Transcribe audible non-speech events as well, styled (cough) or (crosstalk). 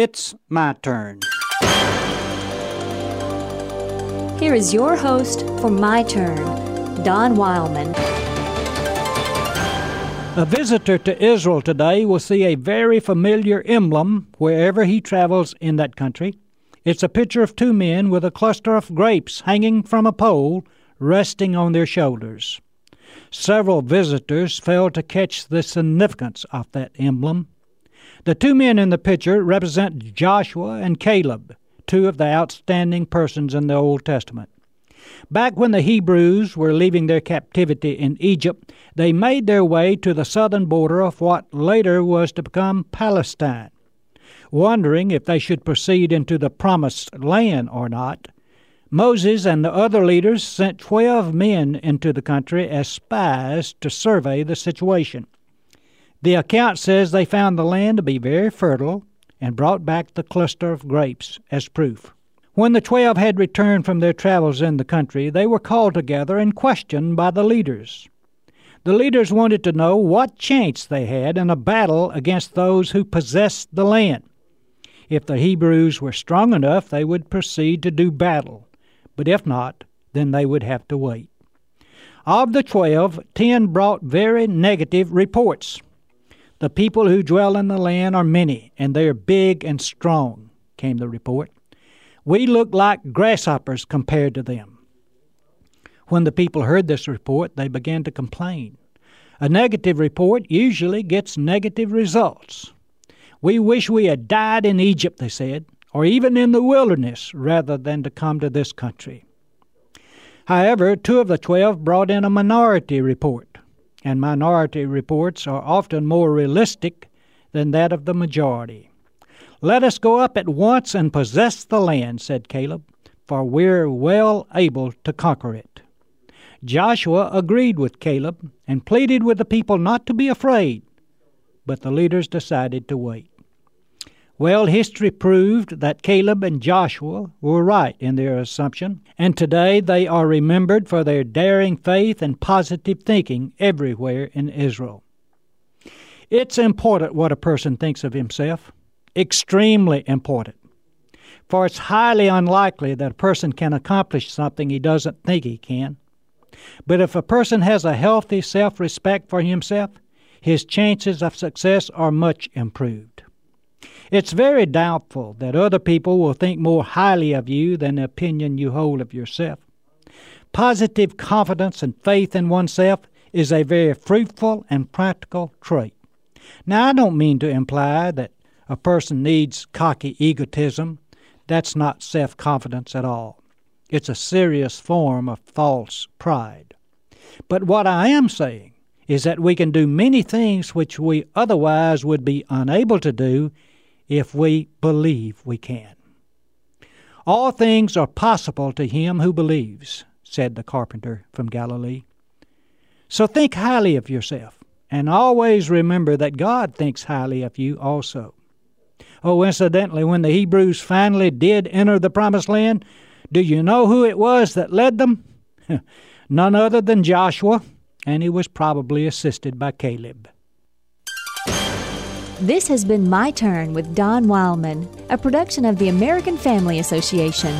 It's my turn. Here is your host for My Turn, Don Wildman. A visitor to Israel today will see a very familiar emblem wherever he travels in that country. It's a picture of two men with a cluster of grapes hanging from a pole resting on their shoulders. Several visitors failed to catch the significance of that emblem. The two men in the picture represent Joshua and Caleb, two of the outstanding persons in the Old Testament. Back when the Hebrews were leaving their captivity in Egypt, they made their way to the southern border of what later was to become Palestine. Wondering if they should proceed into the promised land or not, Moses and the other leaders sent twelve men into the country as spies to survey the situation. The account says they found the land to be very fertile and brought back the cluster of grapes as proof. When the twelve had returned from their travels in the country, they were called together and questioned by the leaders. The leaders wanted to know what chance they had in a battle against those who possessed the land. If the Hebrews were strong enough, they would proceed to do battle, but if not, then they would have to wait. Of the twelve, ten brought very negative reports. The people who dwell in the land are many, and they are big and strong, came the report. We look like grasshoppers compared to them. When the people heard this report, they began to complain. A negative report usually gets negative results. We wish we had died in Egypt, they said, or even in the wilderness, rather than to come to this country. However, two of the twelve brought in a minority report and minority reports are often more realistic than that of the majority. Let us go up at once and possess the land, said Caleb, for we're well able to conquer it. Joshua agreed with Caleb and pleaded with the people not to be afraid, but the leaders decided to wait. Well, history proved that Caleb and Joshua were right in their assumption, and today they are remembered for their daring faith and positive thinking everywhere in Israel. It's important what a person thinks of himself, extremely important. For it's highly unlikely that a person can accomplish something he doesn't think he can. But if a person has a healthy self respect for himself, his chances of success are much improved. It's very doubtful that other people will think more highly of you than the opinion you hold of yourself. Positive confidence and faith in oneself is a very fruitful and practical trait. Now, I don't mean to imply that a person needs cocky egotism. That's not self confidence at all. It's a serious form of false pride. But what I am saying is that we can do many things which we otherwise would be unable to do if we believe we can. All things are possible to him who believes, said the carpenter from Galilee. So think highly of yourself, and always remember that God thinks highly of you also. Oh, incidentally, when the Hebrews finally did enter the Promised Land, do you know who it was that led them? (laughs) None other than Joshua, and he was probably assisted by Caleb. This has been My Turn with Don Wildman, a production of the American Family Association.